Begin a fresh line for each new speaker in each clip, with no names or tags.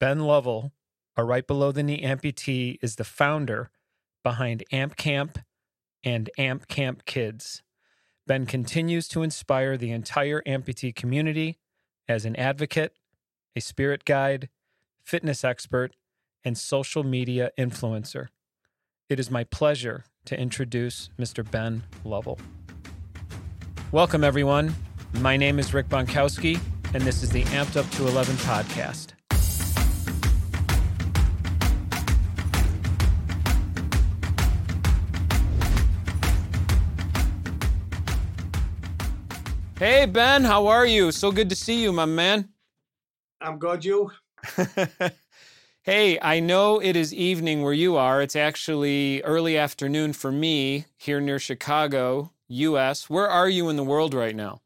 Ben Lovell, a right below the knee amputee, is the founder behind Amp Camp and Amp Camp Kids. Ben continues to inspire the entire amputee community as an advocate, a spirit guide, fitness expert, and social media influencer. It is my pleasure to introduce Mr. Ben Lovell. Welcome, everyone. My name is Rick Bontkowski, and this is the Amped Up to 11 podcast. Hey, Ben, how are you? So good to see you, my man.
I'm good, you.
hey, I know it is evening where you are. It's actually early afternoon for me here near Chicago, US. Where are you in the world right now?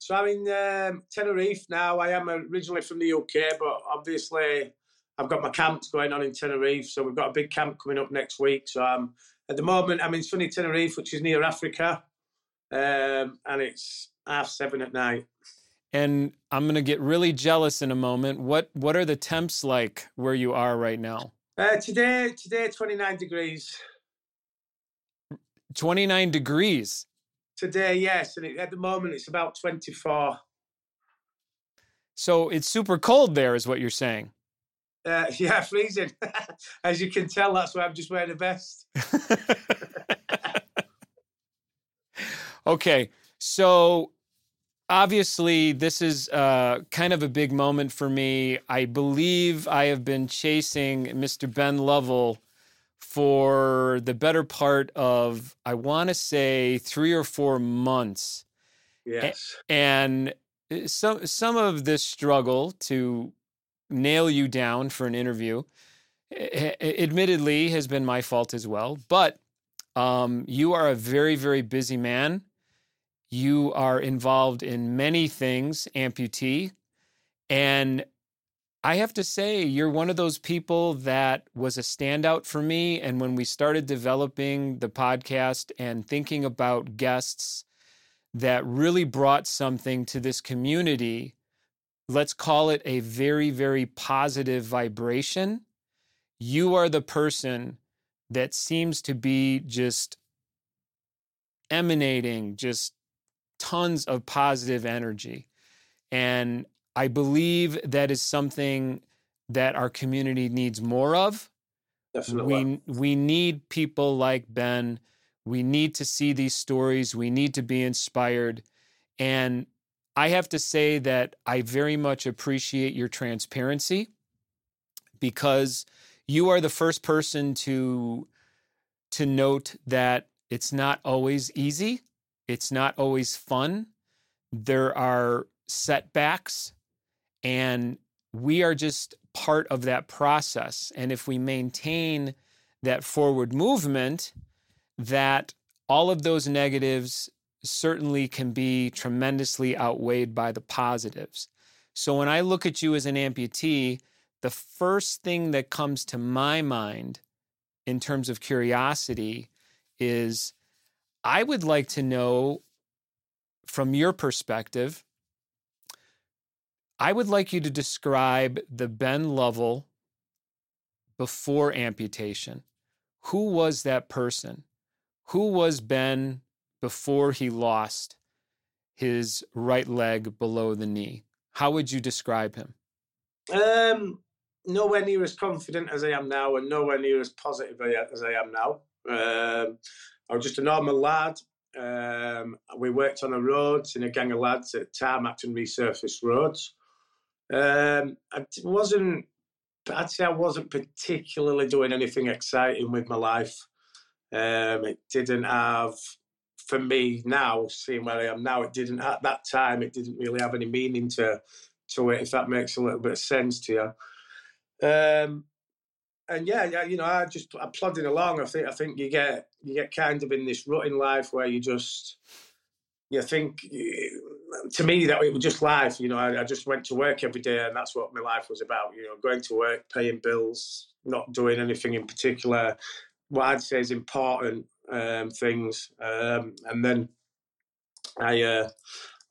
So I'm in um, Tenerife now. I am originally from the UK, but obviously I've got my camps going on in Tenerife. So we've got a big camp coming up next week. So I'm at the moment I'm in sunny Tenerife, which is near Africa, um, and it's half seven at night.
And I'm going to get really jealous in a moment. What what are the temps like where you are right now?
Uh, today, today, 29 degrees.
29 degrees.
Today, yes, and it, at the moment it's about 24.
So it's super cold there, is what you're saying.
Uh, yeah, freezing. As you can tell, that's why I'm just wearing a vest.
okay, so obviously this is uh, kind of a big moment for me. I believe i have been chasing mr ben lovell for the better part of i want to say three or four months.
Yes.
and uh, some some of this struggle to nail you down for an interview admittedly has been my fault as well but um, you are a very very busy man you are involved in many things, amputee. And I have to say, you're one of those people that was a standout for me. And when we started developing the podcast and thinking about guests that really brought something to this community, let's call it a very, very positive vibration. You are the person that seems to be just emanating just tons of positive energy. And I believe that is something that our community needs more of.
Definitely.
We, we need people like Ben. We need to see these stories. We need to be inspired. And I have to say that I very much appreciate your transparency because you are the first person to to note that it's not always easy it's not always fun. There are setbacks, and we are just part of that process. And if we maintain that forward movement, that all of those negatives certainly can be tremendously outweighed by the positives. So when I look at you as an amputee, the first thing that comes to my mind in terms of curiosity is I would like to know from your perspective, I would like you to describe the Ben Lovell before amputation. Who was that person? Who was Ben before he lost his right leg below the knee? How would you describe him?
Um, nowhere near as confident as I am now, and nowhere near as positive as I am now. Um, I was just a normal lad. Um, we worked on the roads in a gang of lads at tarmac and resurfaced roads. Um, I wasn't, I'd say I wasn't particularly doing anything exciting with my life. Um, it didn't have, for me now, seeing where I am now, it didn't at that time. It didn't really have any meaning to to it. If that makes a little bit of sense to you. Um, and yeah, yeah, you know, I just I'm plodding along. I think I think you get you get kind of in this rut in life where you just you think to me that it was just life. You know, I, I, just went to work every day, and that's what my life was about. You know, going to work, paying bills, not doing anything in particular. What I'd say is important um, things, um, and then I uh,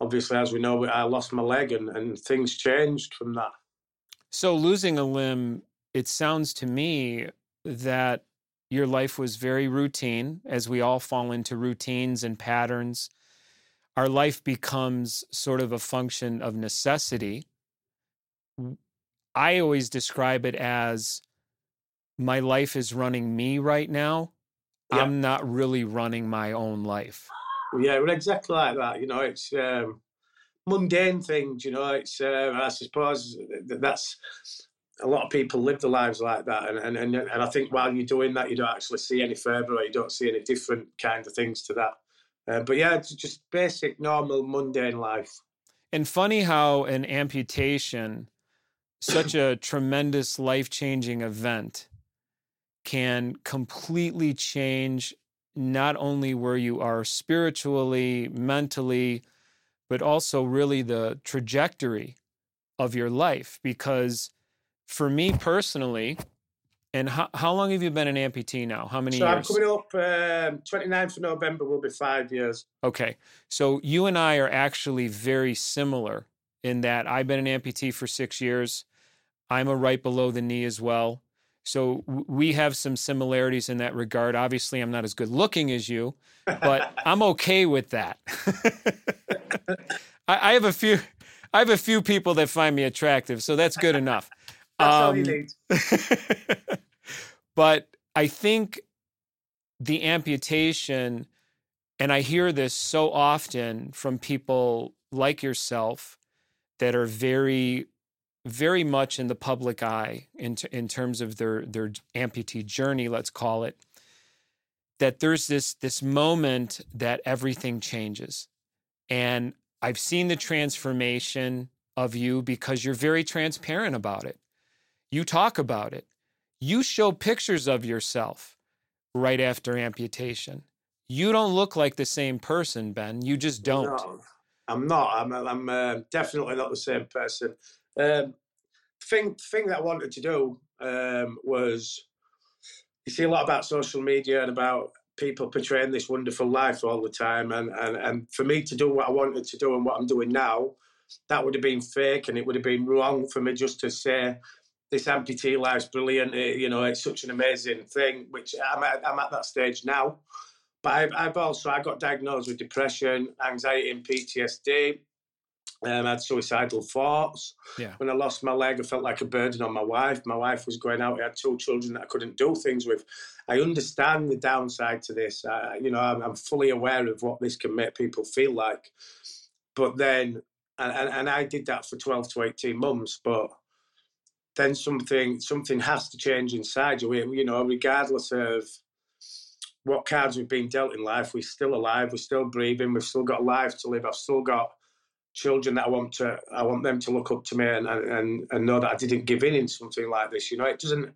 obviously, as we know, I lost my leg, and, and things changed from that.
So losing a limb, it sounds to me that your life was very routine, as we all fall into routines and patterns. Our life becomes sort of a function of necessity. I always describe it as my life is running me right now.
Yeah.
I'm not really running my own life.
Yeah, well, exactly like that. You know, it's um, mundane things. You know, it's uh, I suppose that's a lot of people live their lives like that, and and and, and I think while you're doing that, you don't actually see any further, or you don't see any different kind of things to that. Uh, but yeah, it's just basic, normal, mundane life.
And funny how an amputation, such a tremendous life changing event, can completely change not only where you are spiritually, mentally, but also really the trajectory of your life. Because for me personally, and how, how long have you been an amputee now? How many
So I'm coming up um, 29th of November will be five years.
Okay. So you and I are actually very similar in that I've been an amputee for six years. I'm a right below the knee as well. So we have some similarities in that regard. Obviously, I'm not as good looking as you, but I'm okay with that. I, I have a few. I have a few people that find me attractive, so that's good enough.
That's all you
Um, but I think the amputation, and I hear this so often from people like yourself that are very, very much in the public eye in, t- in terms of their, their amputee journey, let's call it, that there's this, this moment that everything changes. And I've seen the transformation of you because you're very transparent about it. You talk about it. You show pictures of yourself right after amputation. You don't look like the same person, Ben. You just don't.
No, I'm not. I'm, I'm uh, definitely not the same person. Um, thing thing that I wanted to do um, was you see a lot about social media and about people portraying this wonderful life all the time, and and and for me to do what I wanted to do and what I'm doing now, that would have been fake, and it would have been wrong for me just to say this amputee life's brilliant. It, you know, it's such an amazing thing. Which I'm at, I'm at that stage now. But I've, I've also I got diagnosed with depression, anxiety, and PTSD. Um, I had suicidal thoughts.
Yeah.
When I lost my leg, I felt like a burden on my wife. My wife was going out. I had two children that I couldn't do things with. I understand the downside to this. I, you know, I'm, I'm fully aware of what this can make people feel like. But then, and, and, and I did that for 12 to 18 months. But then something something has to change inside you. You know, regardless of what cards we've been dealt in life, we're still alive, we're still breathing, we've still got life to live. I've still got children that I want to I want them to look up to me and and, and know that I didn't give in in something like this. You know, it doesn't.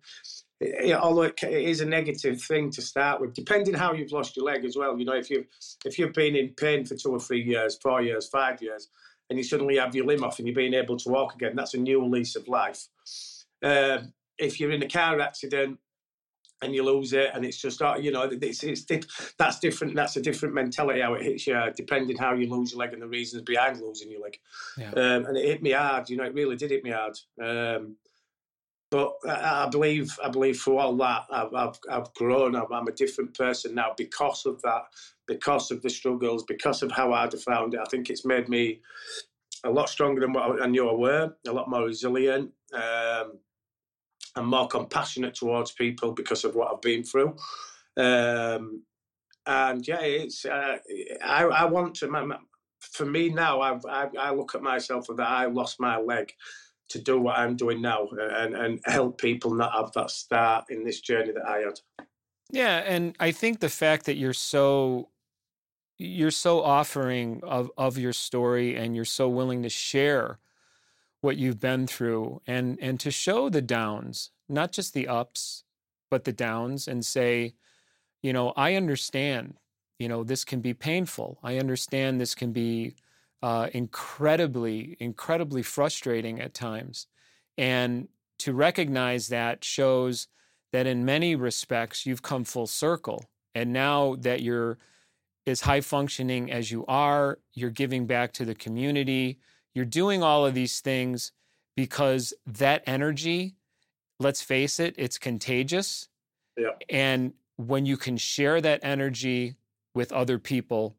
It, although it, it is a negative thing to start with, depending how you've lost your leg as well. You know, if you if you've been in pain for two or three years, four years, five years, and you suddenly have your limb off and you're being able to walk again, that's a new lease of life. Um, if you're in a car accident and you lose it, and it's just uh, you know it's, it's that's different. That's a different mentality how it hits you, depending how you lose your leg and the reasons behind losing your leg.
Yeah.
Um, and it hit me hard. You know, it really did hit me hard. Um, but I, I believe, I believe through all that, I've, I've, I've grown. I'm, I'm a different person now because of that, because of the struggles, because of how hard I found it. I think it's made me a lot stronger than what I knew I were, a lot more resilient. Um, I'm more compassionate towards people because of what I've been through. Um, and yeah, it's uh, I, I want to. My, my, for me now, I've, I, I look at myself that I lost my leg to do what I'm doing now and, and help people not have that start in this journey that I had.
Yeah, and I think the fact that you're so you're so offering of of your story and you're so willing to share what you've been through and and to show the downs, not just the ups, but the downs and say, you know, I understand, you know, this can be painful. I understand this can be uh, incredibly, incredibly frustrating at times. And to recognize that shows that in many respects you've come full circle. And now that you're as high functioning as you are, you're giving back to the community, you're doing all of these things because that energy, let's face it, it's contagious.
Yeah.
And when you can share that energy with other people,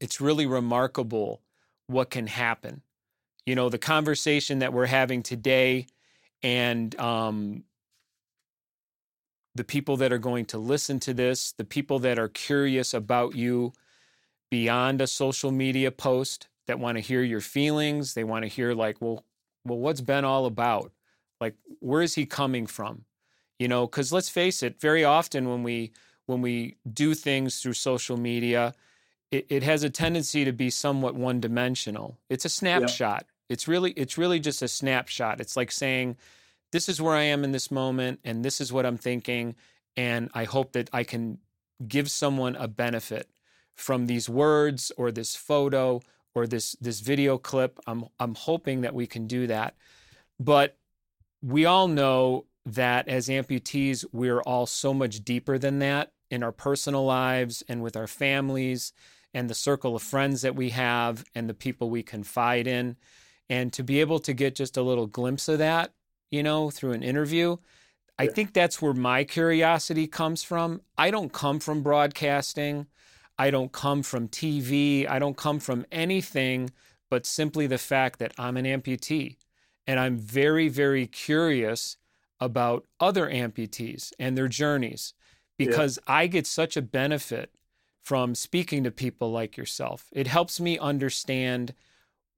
it's really remarkable what can happen. You know, the conversation that we're having today and um, the people that are going to listen to this, the people that are curious about you beyond a social media post, that want to hear your feelings, they want to hear like, well, well, what's Ben all about? Like, where is he coming from? You know, because let's face it, very often when we when we do things through social media, it, it has a tendency to be somewhat one dimensional. It's a snapshot. Yeah. It's really it's really just a snapshot. It's like saying, this is where I am in this moment, and this is what I'm thinking, and I hope that I can give someone a benefit from these words or this photo or this this video clip. I'm I'm hoping that we can do that. But we all know that as amputees, we're all so much deeper than that in our personal lives and with our families and the circle of friends that we have and the people we confide in. And to be able to get just a little glimpse of that, you know, through an interview, I think that's where my curiosity comes from. I don't come from broadcasting. I don't come from TV. I don't come from anything but simply the fact that I'm an amputee. And I'm very, very curious about other amputees and their journeys because yeah. I get such a benefit from speaking to people like yourself. It helps me understand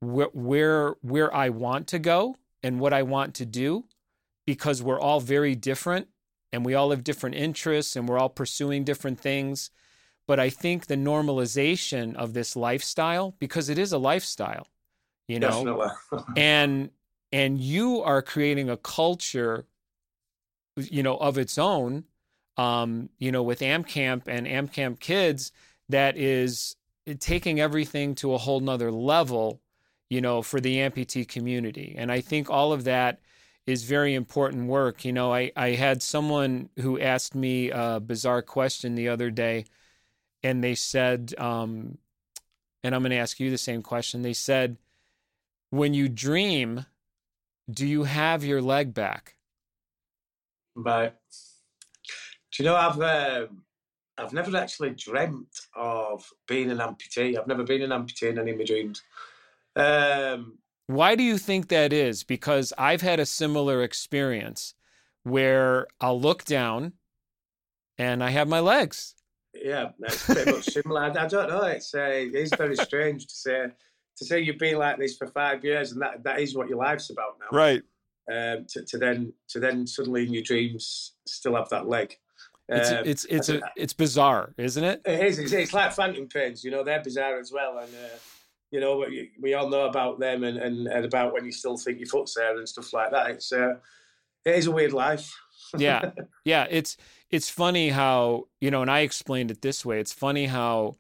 wh- where where I want to go and what I want to do because we're all very different and we all have different interests and we're all pursuing different things. But I think the normalization of this lifestyle because it is a lifestyle, you know. and and you are creating a culture you know, of its own, um, you know, with Amp Camp and Amp Camp Kids that is taking everything to a whole nother level, you know, for the amputee community. And I think all of that is very important work. You know, I, I had someone who asked me a bizarre question the other day, and they said, um, and I'm going to ask you the same question. They said, when you dream, do you have your leg back?
But do you know I've um, I've never actually dreamt of being an amputee. I've never been an amputee in any of my dreams. Um,
Why do you think that is? Because I've had a similar experience where I'll look down and I have my legs.
Yeah, that's pretty much similar. I, don't know. It's uh, it's very strange to say to say you've been like this for five years and that that is what your life's about now.
Right
um, to, to, then to then suddenly in your dreams still have that leg.
It's um, it's it's a, it's bizarre, isn't it?
It is. It's, it's, like phantom pains. You know, they're bizarre as well, and uh, you know we, we all know about them and, and, and about when you still think your foot's there and stuff like that. It's uh, it is a weird life.
yeah, yeah. It's it's funny how you know, and I explained it this way. It's funny how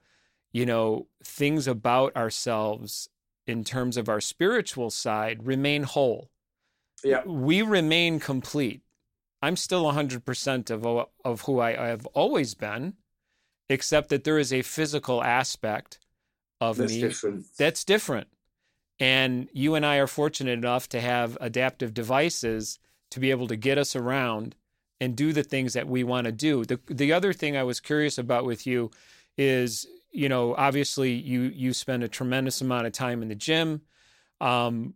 you know things about ourselves in terms of our spiritual side remain whole
yeah.
we remain complete. I'm still 100% of, of who I, I have always been, except that there is a physical aspect of
that's
me
different.
that's different. And you and I are fortunate enough to have adaptive devices to be able to get us around and do the things that we want to do. The the other thing I was curious about with you is, you know, obviously you you spend a tremendous amount of time in the gym. Um,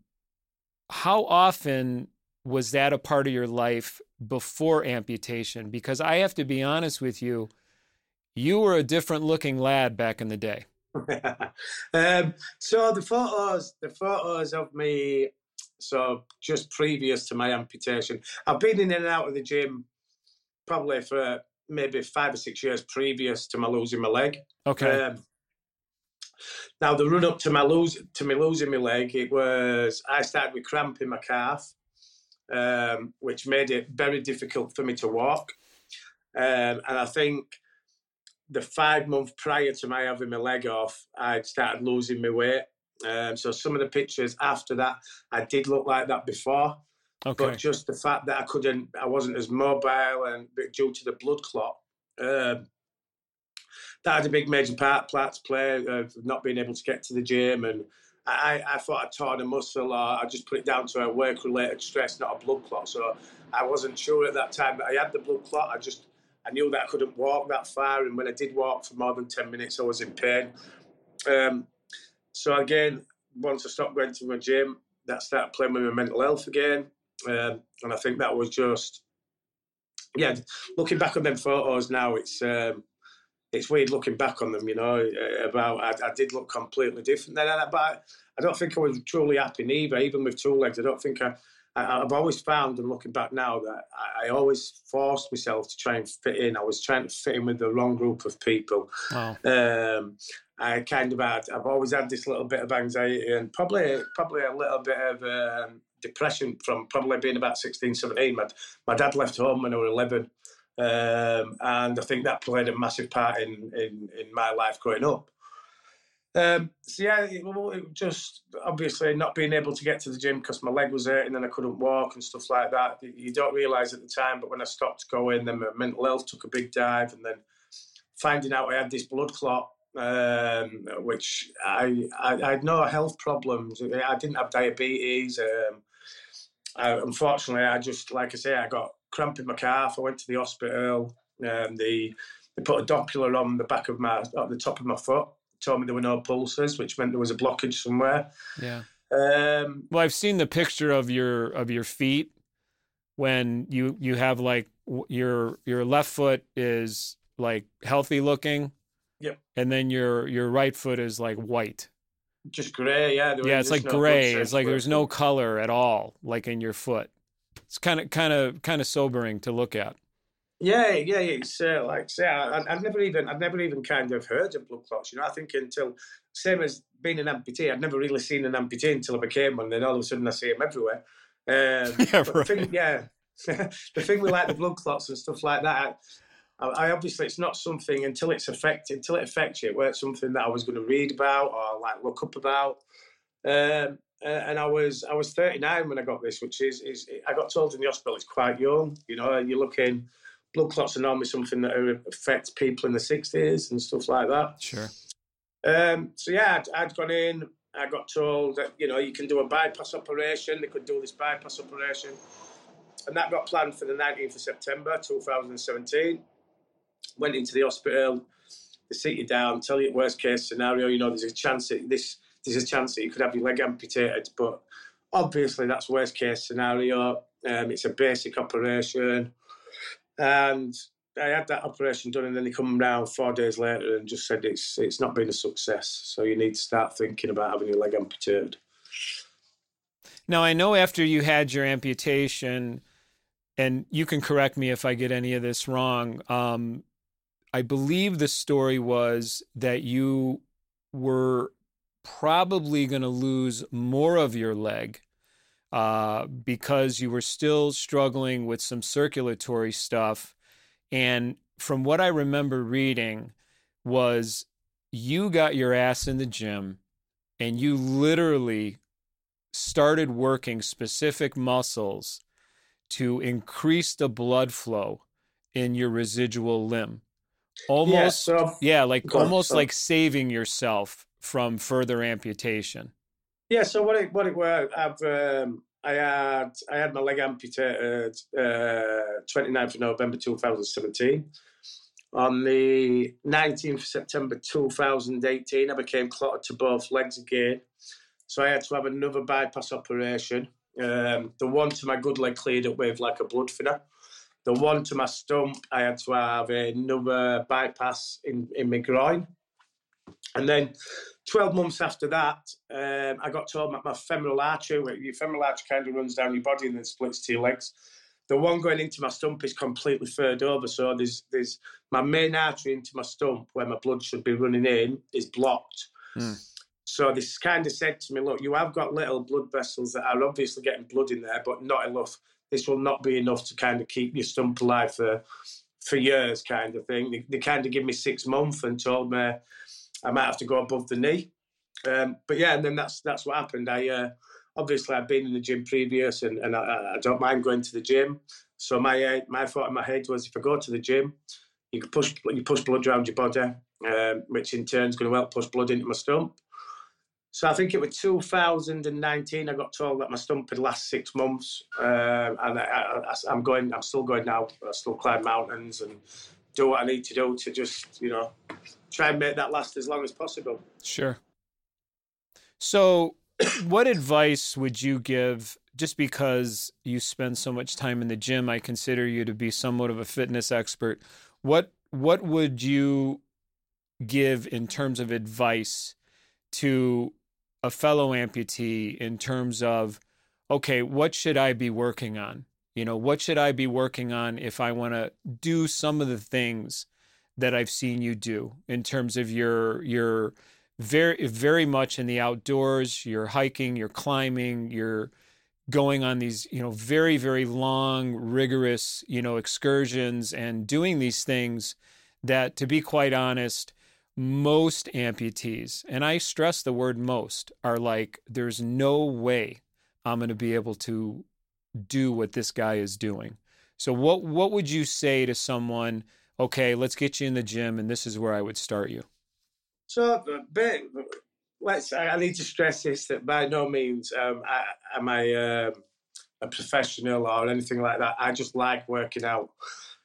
how often was that a part of your life before amputation? Because I have to be honest with you, you were a different looking lad back in the day.
um, so the photos, the photos of me, so just previous to my amputation, I've been in and out of the gym probably for maybe five or six years previous to my losing my leg.
Okay. Um,
now the run up to my lose to me losing my leg, it was I started with cramp in my calf, um, which made it very difficult for me to walk. Um, and I think the five month prior to my having my leg off, I'd started losing my weight. Um, so some of the pictures after that, I did look like that before.
Okay.
But just the fact that I couldn't, I wasn't as mobile, and due to the blood clot, um, that had a big major part, part to play of not being able to get to the gym and I, I thought I'd torn a muscle or I just put it down to a work related stress, not a blood clot. So I wasn't sure at that time that I had the blood clot. I just I knew that I couldn't walk that far, and when I did walk for more than ten minutes, I was in pain. Um, so again, once I stopped going to my gym, that started playing with my mental health again, um, and I think that was just yeah. Looking back on them photos now, it's um, it's weird looking back on them, you know, uh, about I, I did look completely different then, but I don't think I was truly happy either, even with two legs. I don't think I, I have always found, and looking back now, that I, I, always forced myself to try and fit in. I was trying to fit in with the wrong group of people. Oh. Um, I kind of had, I've always had this little bit of anxiety and probably, probably a little bit of um, depression from probably being about 16, 17. My, my dad left home when I was 11. Um, and I think that played a massive part in, in, in my life growing up. Um, so yeah, it, it just obviously not being able to get to the gym because my leg was hurting and I couldn't walk and stuff like that. You don't realise at the time, but when I stopped going, then my mental health took a big dive, and then finding out I had this blood clot, um, which I, I, I had no health problems. I didn't have diabetes. Um, I, unfortunately, I just like I say, I got cramp in my calf. I went to the hospital. Um, they they put a Doppler on the back of my at the top of my foot. Told me there were no pulses, which meant there was a blockage somewhere.
Yeah. Um, well, I've seen the picture of your of your feet when you you have like your your left foot is like healthy looking.
Yep.
And then your your right foot is like white.
Just gray, yeah.
Yeah, it's like no gray. It's like there's no color at all, like in your foot it's kind of kind of kind of sobering to look at.
Yeah, yeah, it's uh, like say I, I'd never even I've never even kind of heard of blood clots. You know, I think until same as being an amputee, I'd never really seen an amputee until I became one. Then all of a sudden, I see them everywhere. Um, yeah, right. Thing, yeah. the thing with like the blood clots and stuff like that, I, obviously it's not something until it's affected until it affects you. It weren't something that I was going to read about or like look up about. Um, and I was I was 39 when I got this, which is is I got told in the hospital it's quite young. You know, you're looking blood clots are normally something that affects people in the 60s and stuff like that.
Sure.
Um, so yeah, I'd, I'd, gone in. I got told that you know you can do a bypass operation. They could do this bypass operation, and that got planned for the 19th of September 2017. Went into the hospital. They sit you down, tell you worst case scenario. You know, there's a chance that this there's a chance that you could have your leg amputated. But obviously, that's worst case scenario. Um, it's a basic operation, and I had that operation done, and then they come round four days later and just said it's it's not been a success. So you need to start thinking about having your leg amputated.
Now I know after you had your amputation, and you can correct me if I get any of this wrong. Um, I believe the story was that you were probably going to lose more of your leg uh, because you were still struggling with some circulatory stuff. And from what I remember reading, was you got your ass in the gym and you literally started working specific muscles to increase the blood flow in your residual limb almost yeah, so, yeah like almost so. like saving yourself from further amputation?
Yeah, so what it what it were, I've um, I had I had my leg amputated uh, 29th of November 2017. On the 19th of September 2018, I became clotted to both legs again. So I had to have another bypass operation. Um, the one to my good leg cleared up with like a blood thinner. The one to my stump, I had to have another bypass in, in my groin. And then 12 months after that, um, I got told my, my femoral artery, your femoral artery kind of runs down your body and then splits to your legs. The one going into my stump is completely furred over. So there's there's my main artery into my stump where my blood should be running in is blocked. Mm. So this kind of said to me, look, you have got little blood vessels that are obviously getting blood in there, but not enough. This will not be enough to kind of keep your stump alive for for years, kind of thing. They, they kind of give me six months and told me I might have to go above the knee. Um, but yeah, and then that's that's what happened. I uh, obviously I've been in the gym previous, and, and I, I, don't mind going to the gym. So my uh, my thought in my head was, if I go to the gym, you push you push blood around your body, um, which in turn is going to help push blood into my stump. So I think it was 2019. I got told that my stump had last six months, uh, and I, am going. I'm still going now. I still climb mountains and do what I need to do to just, you know, try and make that last as long as possible.
Sure. So, what advice would you give? Just because you spend so much time in the gym, I consider you to be somewhat of a fitness expert. What what would you give in terms of advice to a fellow amputee in terms of, okay, what should I be working on? You know, what should I be working on if I want to do some of the things that I've seen you do in terms of your your very very much in the outdoors, you're hiking, you're climbing, you're going on these, you know, very very long rigorous, you know, excursions and doing these things that to be quite honest, most amputees, and I stress the word most, are like, there's no way I'm going to be able to do what this guy is doing. So, what what would you say to someone? Okay, let's get you in the gym, and this is where I would start you.
So, but let's. I need to stress this that by no means um, I, am I um, a professional or anything like that. I just like working out.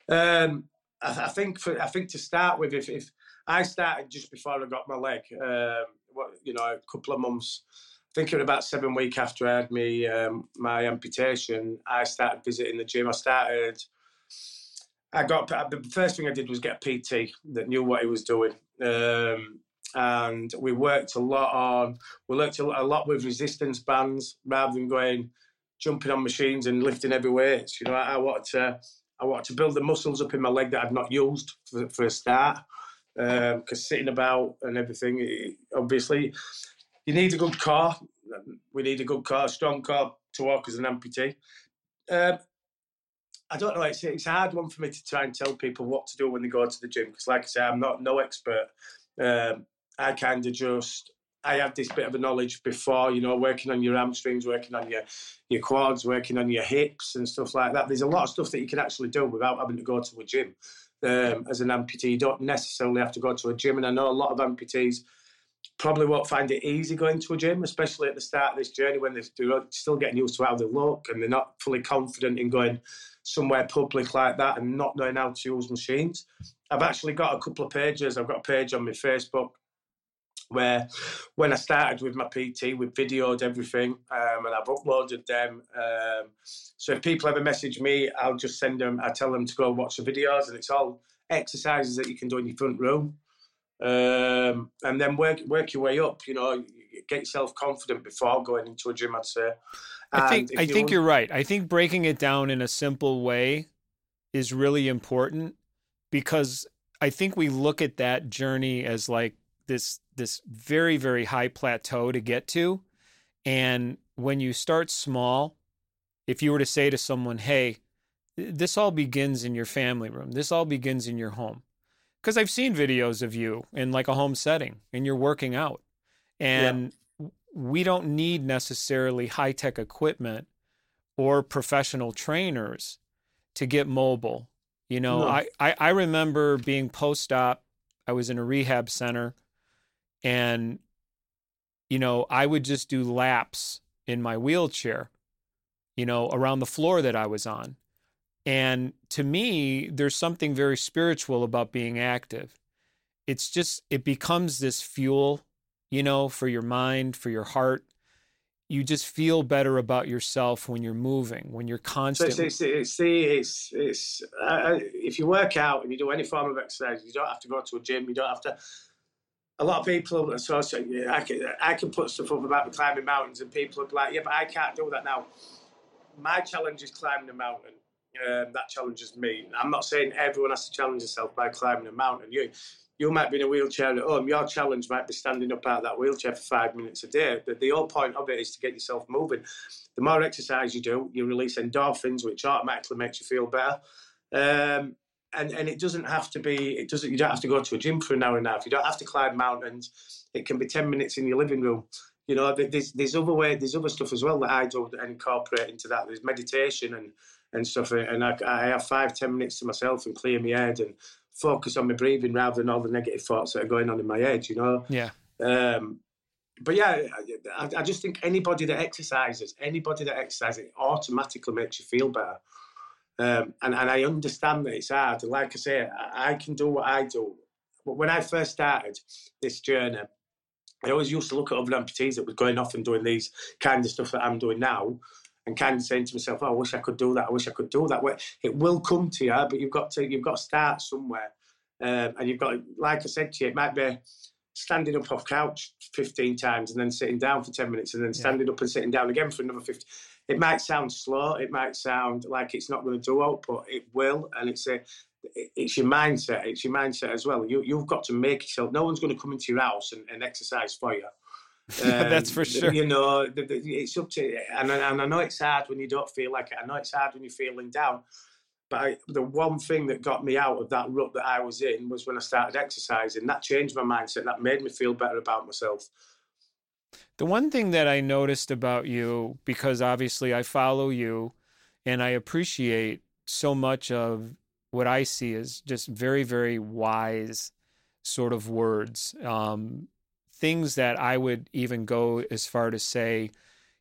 Um, I, I, think for I think to start with, if, if I started just before I got my leg. Um, what you know, a couple of months. I think it was about seven weeks after I had me um, my amputation. I started visiting the gym. I started. I got the first thing I did was get a PT that knew what he was doing, um, and we worked a lot on. We worked a lot with resistance bands rather than going jumping on machines and lifting heavy weights. You know, I, I wanted to. I wanted to build the muscles up in my leg that I've not used for, for a start because um, sitting about and everything, obviously, you need a good car. We need a good car, a strong car to walk as an amputee. Um, I don't know. It's it's a hard one for me to try and tell people what to do when they go to the gym because, like I say, I'm not no expert. Um, I kind of just I have this bit of a knowledge before, you know, working on your hamstrings, working on your your quads, working on your hips and stuff like that. There's a lot of stuff that you can actually do without having to go to a gym um, as an amputee. You don't necessarily have to go to a gym, and I know a lot of amputees probably won't find it easy going to a gym, especially at the start of this journey when they're still getting used to how they look and they're not fully confident in going somewhere public like that and not knowing how to use machines. I've actually got a couple of pages. I've got a page on my Facebook where when I started with my PT, we videoed everything um, and I've uploaded them. Um, so if people ever message me, I'll just send them, I tell them to go watch the videos and it's all exercises that you can do in your front room. Um, and then work work your way up, you know, get yourself confident before going into a gym, I'd say.
And I think I you think you're right. I think breaking it down in a simple way is really important because I think we look at that journey as like this this very very high plateau to get to. And when you start small if you were to say to someone hey this all begins in your family room. This all begins in your home. Because i've seen videos of you in like a home setting and you're working out. And yeah. we don't need necessarily high tech equipment or professional trainers to get mobile you know? No. I, I i remember being post-op. I was in a rehab center and you know i would just do laps in my wheelchair you know around the floor that i was on. And to me there's something very spiritual about being active. It's just it becomes this fuel you know for your mind for your heart. You just feel better about yourself when you're moving when you're constantly
it's, it's, it's, it's uh, if you work out and you do any form of exercise you don't have to go to a gym you don't have to a lot of people associate. Yeah, I can I can put stuff up about climbing mountains, and people are like, "Yeah, but I can't do that now." My challenge is climbing a mountain. Um, that challenges me. I'm not saying everyone has to challenge themselves by climbing a mountain. You you might be in a wheelchair at home. Your challenge might be standing up out of that wheelchair for five minutes a day. But the whole point of it is to get yourself moving. The more exercise you do, you release endorphins, which automatically makes you feel better. Um, and and it doesn't have to be it doesn't you don't have to go to a gym for an hour and a half. You don't have to climb mountains. It can be 10 minutes in your living room. You know there's there's other way there's other stuff as well that i do and incorporate into that. There's meditation and and stuff and I, I have five ten minutes to myself and clear my head and focus on my breathing rather than all the negative thoughts that are going on in my head you know?
Yeah.
Um but yeah, I, I, just think anybody that exercises, anybody that exercises, it automatically makes you feel better. Um, and, and I understand that it's hard. And Like I say, I, I can do what I do. But when I first started this journey, I always used to look at other amputees that were going off and doing these kind of stuff that I'm doing now and kind of saying to myself, oh, I wish I could do that. I wish I could do that. Well, it will come to you, but you've got to you've got to start somewhere. Um, and you've got, like I said to you, it might be standing up off couch 15 times and then sitting down for 10 minutes and then standing yeah. up and sitting down again for another 50 it might sound slow it might sound like it's not going to do it but it will and it's a it's your mindset it's your mindset as well you, you've got to make yourself no one's going to come into your house and, and exercise for you
um, that's for sure
you know it's up to and, and i know it's hard when you don't feel like it i know it's hard when you're feeling down but I, the one thing that got me out of that rut that I was in was when I started exercising. That changed my mindset. That made me feel better about myself.
The one thing that I noticed about you, because obviously I follow you and I appreciate so much of what I see is just very, very wise sort of words. Um, things that I would even go as far to say,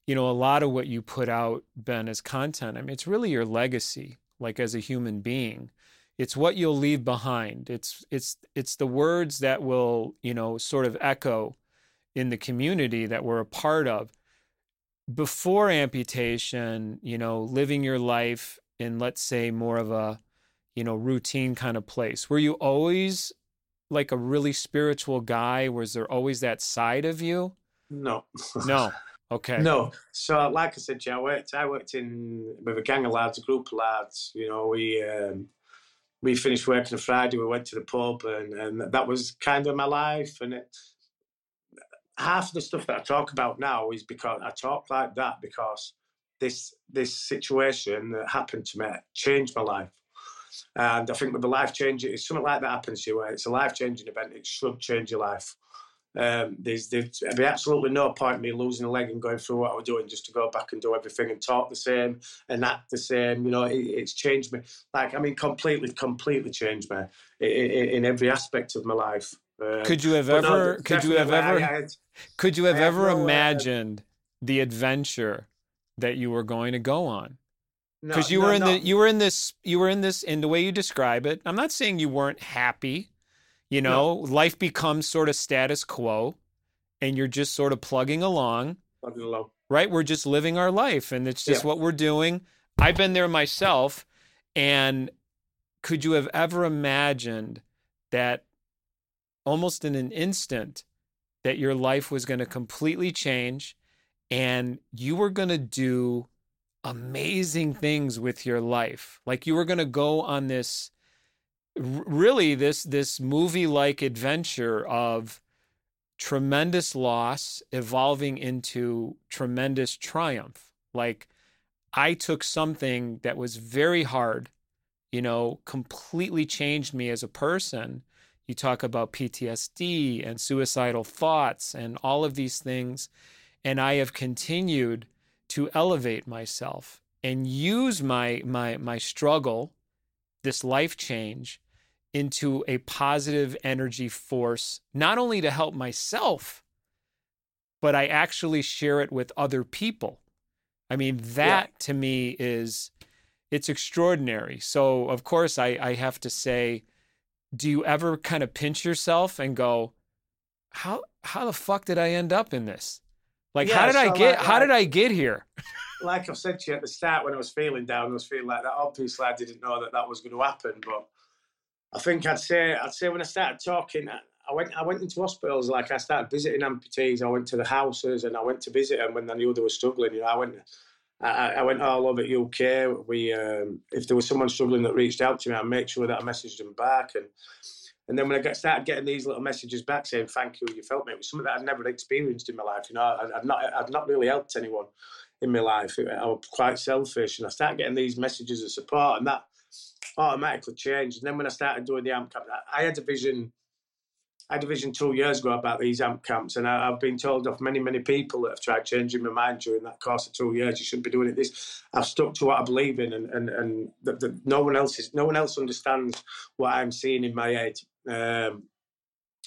you know, a lot of what you put out, Ben, as content, I mean, it's really your legacy like as a human being it's what you'll leave behind it's it's it's the words that will you know sort of echo in the community that we're a part of before amputation you know living your life in let's say more of a you know routine kind of place were you always like a really spiritual guy was there always that side of you
no
no Okay.
No. So, like I said, yeah, I worked. I worked in with a gang of lads, a group of lads. You know, we um, we finished work on a Friday. We went to the pub, and and that was kind of my life. And it, half the stuff that I talk about now is because I talk like that because this this situation that happened to me changed my life. And I think with the life changing, it's something like that happens to you, where it's a life changing event, it should change your life. Um, there's, there's be absolutely no point me losing a leg and going through what I was doing just to go back and do everything and talk the same and act the same. You know, it, it's changed me. Like I mean, completely, completely changed me in, in every aspect of my life.
Uh, could you have ever? No, could you have ever? Could you have ever no, uh, imagined uh, the adventure that you were going to go on? Because no, you were in the you were in this you were in this in the way you describe it. I'm not saying you weren't happy you know, no. life becomes sort of status quo and you're just sort of plugging along.
Plugging along.
Right? We're just living our life and it's just yeah. what we're doing. I've been there myself. And could you have ever imagined that almost in an instant that your life was going to completely change and you were going to do amazing things with your life? Like you were going to go on this really this this movie like adventure of tremendous loss evolving into tremendous triumph like i took something that was very hard you know completely changed me as a person you talk about PTSD and suicidal thoughts and all of these things and i have continued to elevate myself and use my my my struggle this life change into a positive energy force, not only to help myself, but I actually share it with other people. I mean, that yeah. to me is it's extraordinary. So of course I, I have to say, do you ever kind of pinch yourself and go, how how the fuck did I end up in this? Like yeah, how did so I get like, how did I get here?
like I said to you at the start when I was feeling down, I was feeling like that. Obviously, I didn't know that that was going to happen, but I think I'd say I'd say when I started talking, I went I went into hospitals. Like I started visiting amputees. I went to the houses and I went to visit them when I knew they were struggling. You know, I went. I, I went all over the UK. We, um, if there was someone struggling that reached out to me, I'd make sure that I messaged them back. And and then when I get, started getting these little messages back saying thank you, you felt me, it was something that I'd never experienced in my life. You know, I, I'd not I'd not really helped anyone in my life. I was quite selfish, and I started getting these messages of support, and that automatically changed. And then when I started doing the AMP camp, I had a vision. I had a vision two years ago about these AMP camps, and I, have been told off many, many people that have tried changing my mind during that course of two years. You shouldn't be doing it. This I've stuck to what I believe in, and and and the, the, no one else is no one else understands what I'm seeing in my head. Um,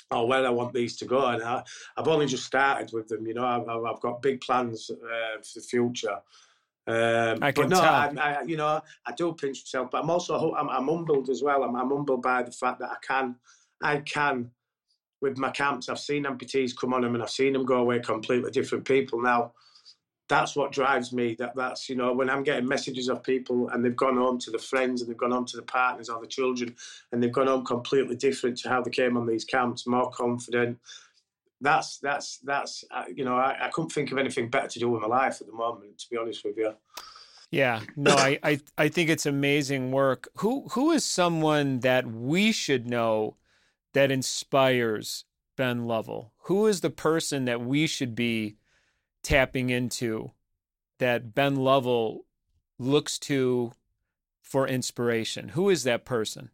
or where I want these to go. And I, have only just started with them. You know, I've, I've got big plans uh, for the future. Um,
I can
but no,
tell.
I, I, you know, I do pinch myself, but I'm also I'm, I'm humbled as well. I'm, I'm humbled by the fact that I can, I can, with my camps. I've seen amputees come on them, and I've seen them go away completely different people. Now, that's what drives me. That that's you know when I'm getting messages of people and they've gone home to the friends and they've gone home to the partners or the children and they've gone home completely different to how they came on these camps, more confident. That's that's that's uh, you know I, I couldn't think of anything better to do with my life at the moment. To be honest with you.
Yeah, no, I, I I think it's amazing work. Who who is someone that we should know that inspires Ben Lovell? Who is the person that we should be tapping into that Ben Lovell looks to for inspiration? Who is that person?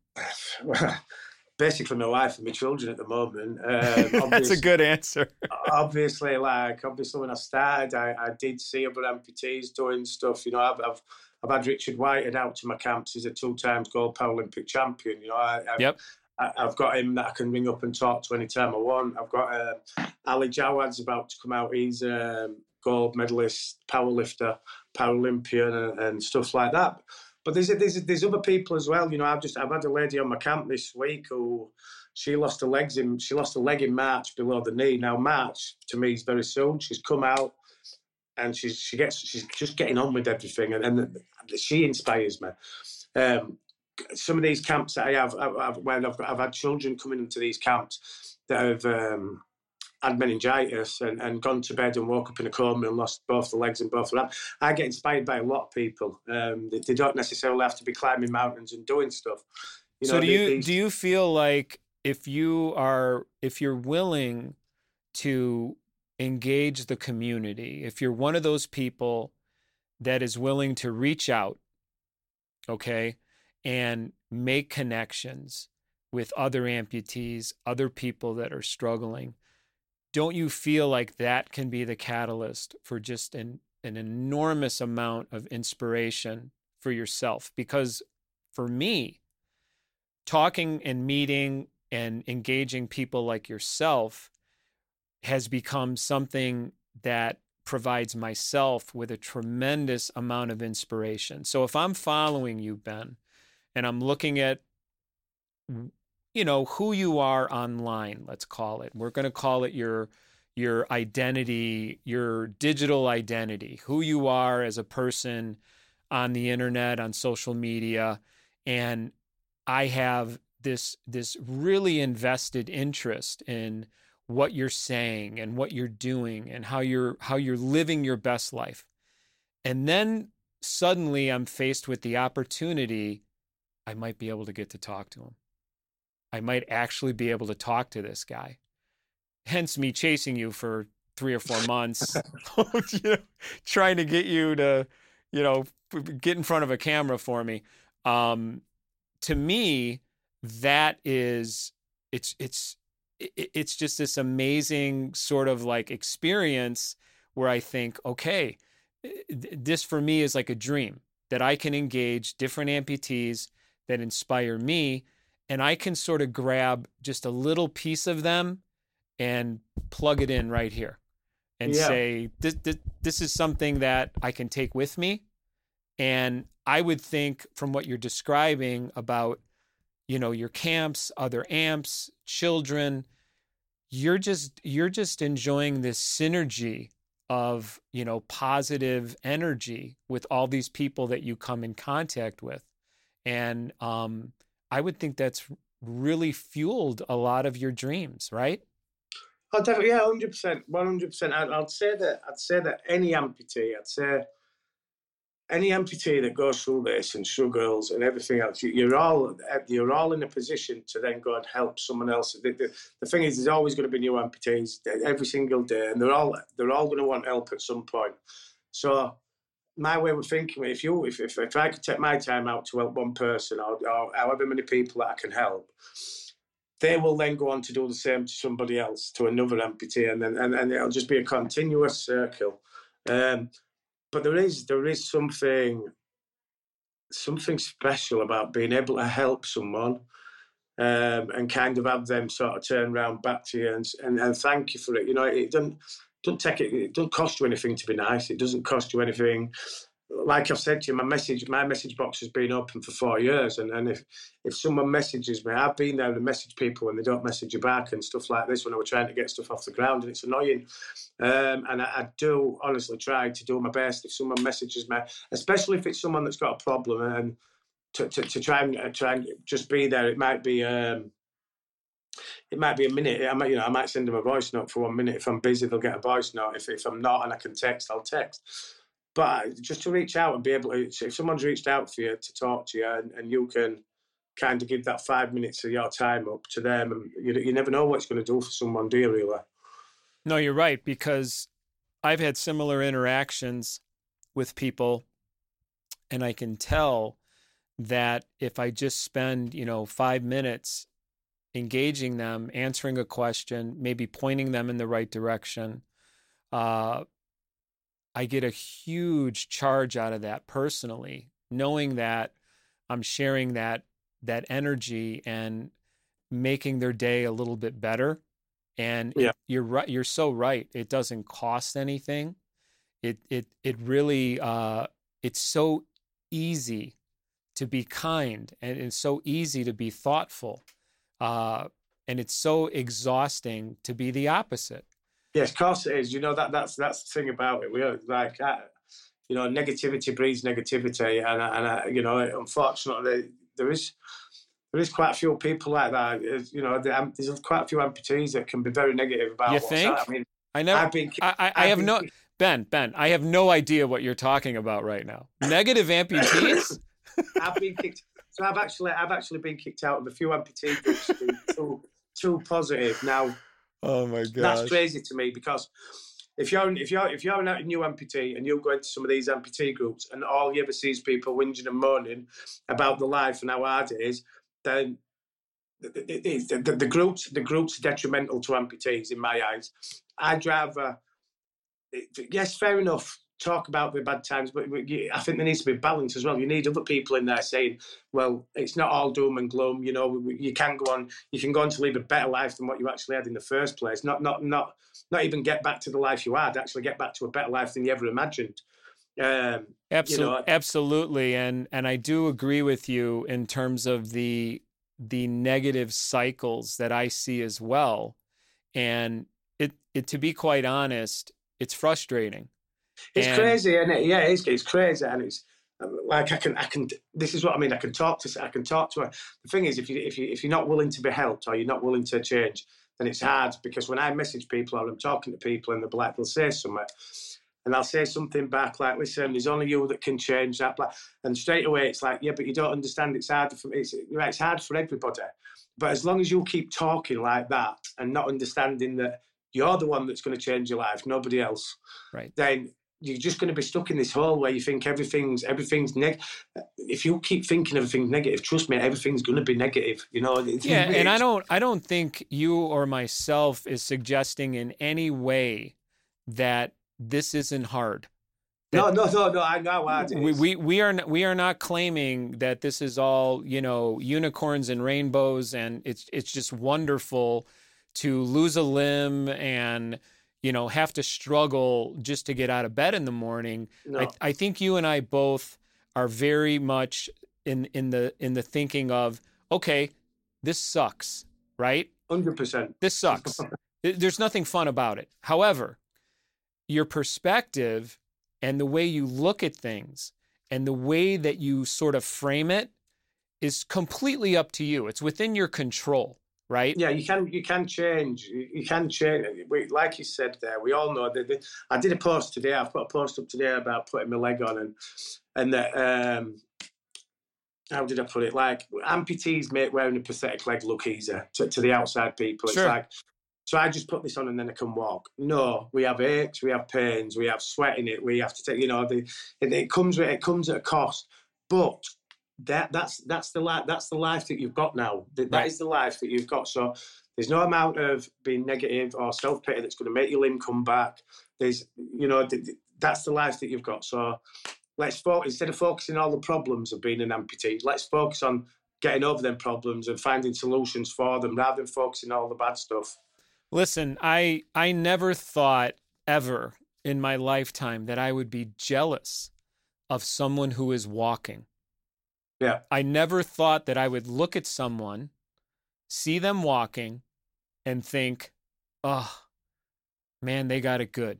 Basically, my wife and my children at the moment. Um,
That's a good answer.
obviously, like obviously, when I started, I, I did see other amputees doing stuff. You know, I've, I've I've had Richard Whitehead out to my camps. He's a two times gold Paralympic champion. You know, I, I've,
yep.
I, have got him that I can ring up and talk to anytime I want. I've got uh, Ali Jawad's about to come out. He's a um, gold medalist, powerlifter, Paralympian, and, and stuff like that. But there's, there's there's other people as well. You know, I've just I've had a lady on my camp this week who she lost her legs in she lost a leg in March below the knee. Now March to me is very soon. She's come out and she's she gets she's just getting on with everything, and, and she inspires me. Um, some of these camps that I have, I've, when I've, I've had children coming into these camps that have um, had meningitis and, and gone to bed and woke up in a coma and lost both the legs and both the arms. I get inspired by a lot of people. Um, they, they, don't necessarily have to be climbing mountains and doing stuff.
You know, so do you these... do you feel like if you are if you're willing to engage the community, if you're one of those people that is willing to reach out, okay, and make connections with other amputees, other people that are struggling, don't you feel like that can be the catalyst for just an, an enormous amount of inspiration for yourself? Because for me, talking and meeting and engaging people like yourself has become something that provides myself with a tremendous amount of inspiration. So if I'm following you, Ben, and I'm looking at you know who you are online let's call it. We're going to call it your your identity your digital identity who you are as a person on the internet on social media and i have this this really invested interest in what you're saying and what you're doing and how you're how you're living your best life. And then suddenly i'm faced with the opportunity i might be able to get to talk to him I might actually be able to talk to this guy. Hence me chasing you for three or four months, you know, trying to get you to, you know, get in front of a camera for me. Um, to me, that is it's it's it's just this amazing sort of like experience where I think, okay, this for me is like a dream that I can engage different amputees that inspire me and I can sort of grab just a little piece of them and plug it in right here and yeah. say this, this, this is something that I can take with me and I would think from what you're describing about you know your camps other amps children you're just you're just enjoying this synergy of you know positive energy with all these people that you come in contact with and um I would think that's really fueled a lot of your dreams, right?
Oh, definitely, yeah, hundred percent, one hundred percent. I'd say that I'd say that any amputee, I'd say any amputee that goes through this and struggles and everything else, you're all you're all in a position to then go and help someone else. The, the, the thing is, there's always going to be new amputees every single day, and they're all they're all going to want help at some point. So my way of thinking, if you, if, if, if I could take my time out to help one person or, or however many people that I can help, they will then go on to do the same to somebody else, to another amputee, and then and, and it'll just be a continuous circle. Um, but there is there is something something special about being able to help someone um, and kind of have them sort of turn around back to you and, and, and thank you for it. You know, it doesn't doesn't take it. It doesn't cost you anything to be nice. It doesn't cost you anything. Like I've said to you, my message my message box has been open for four years, and, and if if someone messages me, I've been there to message people when they don't message you back and stuff like this when I was trying to get stuff off the ground, and it's annoying. Um, and I, I, do honestly try to do my best if someone messages me, especially if it's someone that's got a problem and to, to, to try and uh, try and just be there. It might be um, it might be a minute. I might you know I might send them a voice note for one minute. If I'm busy, they'll get a voice note. If if I'm not and I can text, I'll text. But just to reach out and be able to, if someone's reached out for you to talk to you and, and you can kind of give that five minutes of your time up to them, and you, you never know what it's going to do for someone, do you really?
No, you're right because I've had similar interactions with people, and I can tell that if I just spend, you know, five minutes engaging them, answering a question, maybe pointing them in the right direction, uh, I get a huge charge out of that personally, knowing that I'm sharing that that energy and making their day a little bit better. And yeah. it, you're right. You're so right. It doesn't cost anything. It it it really uh, it's so easy to be kind and it's so easy to be thoughtful uh, and it's so exhausting to be the opposite.
Yes of course it is. You know that that's that's the thing about it. We are like uh, you know negativity breeds negativity. And, and uh, you know unfortunately there is there is quite a few people like that. You know there's quite a few amputees that can be very negative about
you think i mean i know. I've been, I, I, I have been, no ben ben i have no idea what you're talking about right now. Negative amputees?
I've been kicked. So I've actually, I've actually been kicked out of a few amputee groups. too, too positive. Now,
oh my god,
that's crazy to me because if you're if you're if you're a new amputee and you go into some of these amputee groups and all you ever see is people whinging and moaning about the life and how hard it is, then the, the, the, the groups the groups are detrimental to amputees in my eyes. I'd rather yes, fair enough talk about the bad times, but I think there needs to be balance as well. You need other people in there saying, "Well, it's not all doom and gloom." You know, you can go on, you can go on to live a better life than what you actually had in the first place. Not, not, not, not even get back to the life you had. Actually, get back to a better life than you ever imagined.
Um, absolutely, you know, absolutely, and and I do agree with you in terms of the the negative cycles that I see as well, and it, it to be quite honest, it's frustrating
it's and... crazy, and it? Yeah, it's, it's crazy, and it's um, like I can, I can. This is what I mean. I can talk to, I can talk to her. The thing is, if you, if you, if you're not willing to be helped or you're not willing to change, then it's hard. Because when I message people or I'm talking to people, and the black they'll say something, and I'll say something back like, "Listen, there's only you that can change that." Black, and straight away, it's like, "Yeah, but you don't understand. It's hard for it's, it's hard for everybody." But as long as you keep talking like that and not understanding that you're the one that's going to change your life, nobody else,
right?
Then you're just going to be stuck in this hole where you think everything's everything's negative. If you keep thinking everything's negative, trust me, everything's going to be negative. You know.
Yeah, and I don't I don't think you or myself is suggesting in any way that this isn't hard.
No, no, no, no. I know hard
we, we we are we are not claiming that this is all you know unicorns and rainbows and it's it's just wonderful to lose a limb and you know, have to struggle just to get out of bed in the morning. No. I, I think you and I both are very much in in the in the thinking of okay, this sucks, right?
Hundred percent.
This sucks. There's nothing fun about it. However, your perspective and the way you look at things and the way that you sort of frame it is completely up to you. It's within your control right?
Yeah, you can you can change. You can change. We, like you said there, we all know that. I did a post today. I've put a post up today about putting my leg on and and that. Um, how did I put it? Like amputees make wearing a prosthetic leg look easier to, to the outside people. It's like so I just put this on and then I can walk. No, we have aches, we have pains, we have sweat in it. We have to take, you know, the, it, it comes with it comes at a cost. But that that's that's the life that's the life that you've got now. That, right. that is the life that you've got. So there's no amount of being negative or self pity that's going to make your limb come back. There's you know that's the life that you've got. So let's focus instead of focusing on all the problems of being an amputee. Let's focus on getting over them problems and finding solutions for them rather than focusing on all the bad stuff.
Listen, I I never thought ever in my lifetime that I would be jealous of someone who is walking.
Yeah.
I never thought that I would look at someone, see them walking, and think, oh, man, they got it good.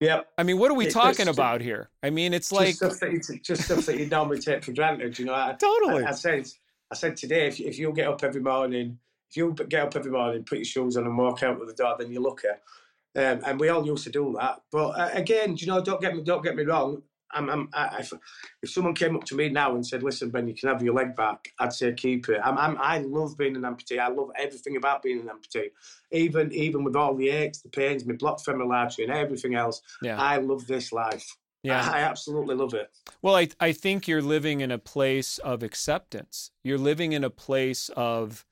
Yeah.
I mean, what are we it's talking just, about here? I mean, it's like
stuff that you, just stuff that you normally take for granted. You know, I,
totally.
I, I, said, I said today, if, if you get up every morning, if you get up every morning, put your shoes on and walk out with the door, then you look at. Um, and we all used to do that. But uh, again, you know, don't get me, don't get me wrong. I'm, I'm, I, if, if someone came up to me now and said, "Listen, Ben, you can have your leg back," I'd say keep it. I'm, I'm, i love being an amputee. I love everything about being an amputee, even even with all the aches, the pains, my blocked femoral artery, and everything else. Yeah. I love this life. Yeah, I, I absolutely love it.
Well, I I think you're living in a place of acceptance. You're living in a place of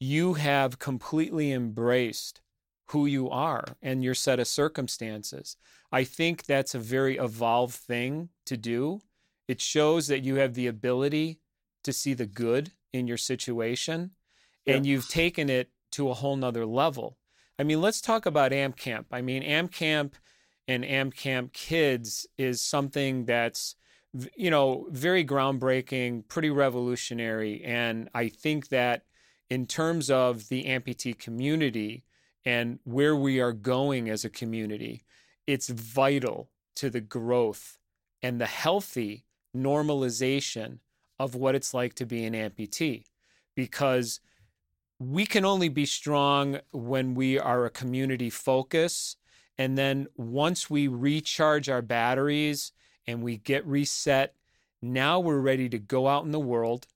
you have completely embraced who you are and your set of circumstances. I think that's a very evolved thing to do. It shows that you have the ability to see the good in your situation yeah. and you've taken it to a whole nother level. I mean, let's talk about AMP Camp. I mean, AMP Camp and AMP Camp Kids is something that's you know very groundbreaking, pretty revolutionary, and I think that in terms of the amputee community, and where we are going as a community, it's vital to the growth and the healthy normalization of what it's like to be an amputee because we can only be strong when we are a community focus. And then once we recharge our batteries and we get reset now we're ready to go out in the world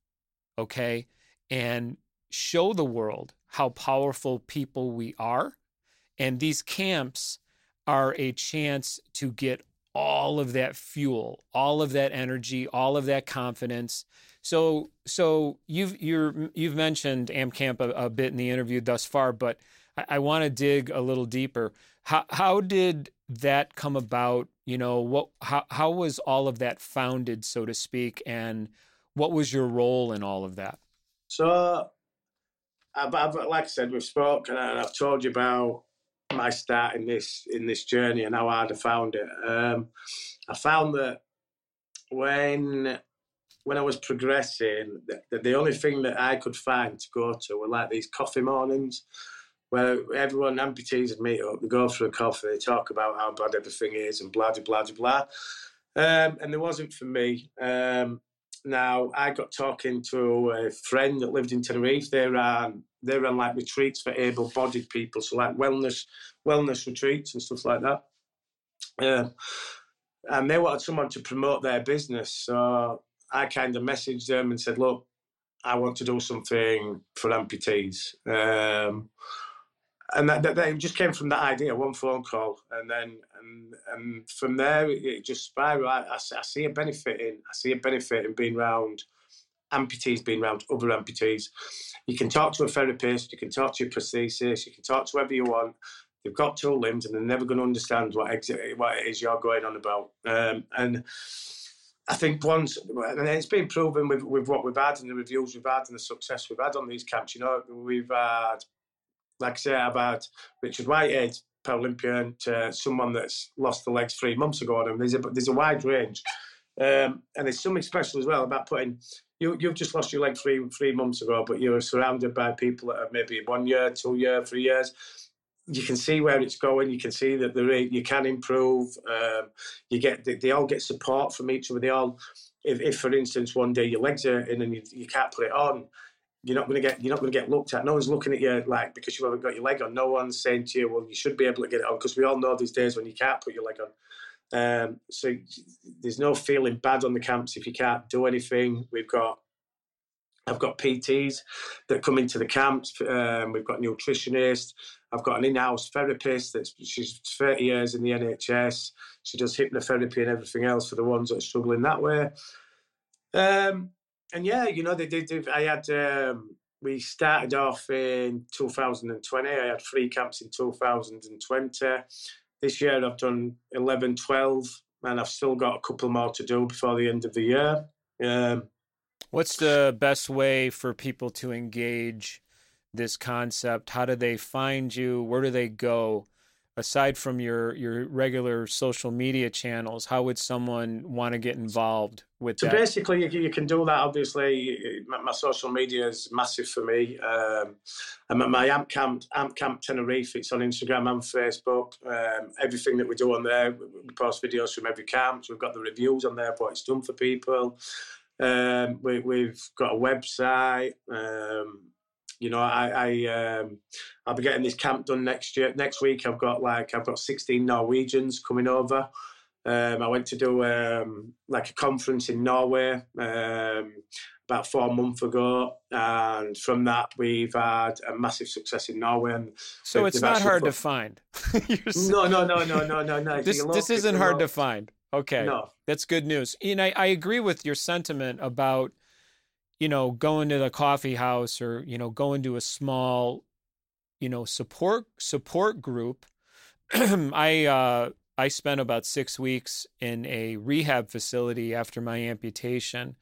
okay and show the world how powerful people we are. And these camps are a chance to get all of that fuel, all of that energy, all of that confidence. So, so you've you have mentioned Amp Camp a, a, bit in the interview thus far, but I, I want to dig a little deeper. How how did that come about? You know, what how how was all of that founded, so to speak, and what was your role in all of that?
So I've, I've, like I said, we've spoken and I've told you about my start in this in this journey and how hard I found it. Um, I found that when when I was progressing, the, the only thing that I could find to go to were like these coffee mornings where everyone amputees would meet up, they go for a coffee, they talk about how bad everything is and blah, blah, blah, blah. Um, and there wasn't for me. Um, now, I got talking to a friend that lived in Tenerife. They ran they ran like retreats for able-bodied people, so like wellness wellness retreats and stuff like that. Um, and they wanted someone to promote their business, so I kind of messaged them and said, "Look, I want to do something for amputees." Um, and that, that, that, just came from that idea, one phone call, and then and and from there it just spiraled. I, I, I see a benefit in I see a benefit in being around amputees, being around other amputees. You can talk to a therapist, you can talk to your prosthesis, you can talk to whoever you want. They've got two limbs, and they're never going to understand what what it is you're going on about. Um, and I think once, and it's been proven with, with what we've had and the reviews we've had and the success we've had on these camps. You know, we've had like I say, I've had Richard Whitehead, Paralympian, to someone that's lost the legs three months ago. And there's a there's a wide range, um, and there's something special as well about putting. You, you've just lost your leg three three months ago, but you're surrounded by people that are maybe one year, two year, three years. You can see where it's going. You can see that there you can improve. Um, you get they, they all get support from each other. They all, if, if for instance one day your legs are in and you, you can't put it on, you're not going to get you're not going to get looked at. No one's looking at you like because you haven't got your leg on. No one's saying to you, "Well, you should be able to get it on," because we all know these days when you can't put your leg on. Um, so there's no feeling bad on the camps if you can't do anything. We've got I've got PTs that come into the camps. Um, we've got nutritionists. I've got an in-house therapist that's she's 30 years in the NHS. She does hypnotherapy and everything else for the ones that are struggling that way. Um, and yeah, you know, they did. I had. Um, we started off in 2020. I had three camps in 2020. This year I've done 11, 12, and I've still got a couple more to do before the end of the year. Um,
What's the best way for people to engage this concept? How do they find you? Where do they go? Aside from your your regular social media channels, how would someone want to get involved with
So
that?
basically, you, you can do that. Obviously, my, my social media is massive for me. Um, and my, my Amp Camp, Amp Camp Tenerife, it's on Instagram and Facebook. Um, everything that we do on there, we post videos from every camp. So we've got the reviews on there, what it's done for people. Um, we, we've got a website. Um, you know, I, I um, I'll be getting this camp done next year. Next week, I've got like I've got 16 Norwegians coming over. Um, I went to do um, like a conference in Norway um, about four months ago, and from that we've had a massive success in Norway. And
So it's not hard to find.
No, no, no, no, no, no, no.
this this isn't hard to find. Okay.
No,
That's good news. And I, I agree with your sentiment about, you know, going to the coffee house or, you know, going to a small, you know, support support group. I uh I spent about six weeks in a rehab facility after my amputation,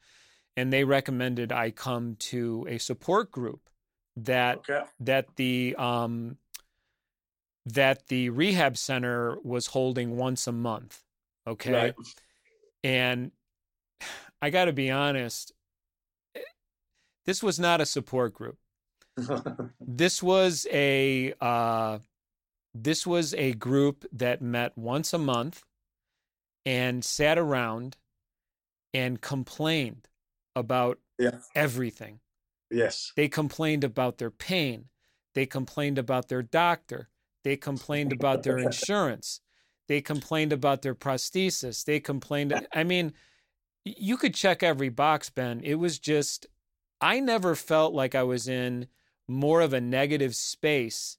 and they recommended I come to a support group that
okay,
that the um that the rehab center was holding once a month. Okay.
right.
And I got to be honest, this was not a support group. This was a uh, this was a group that met once a month and sat around and complained about
Yeah.
everything.
yes,
They complained about their pain. They complained about their doctor. They complained about their insurance. They complained about their prosthesis. They complained. I mean, you could check every box, Ben. It was just, I never felt like I was in more of a negative space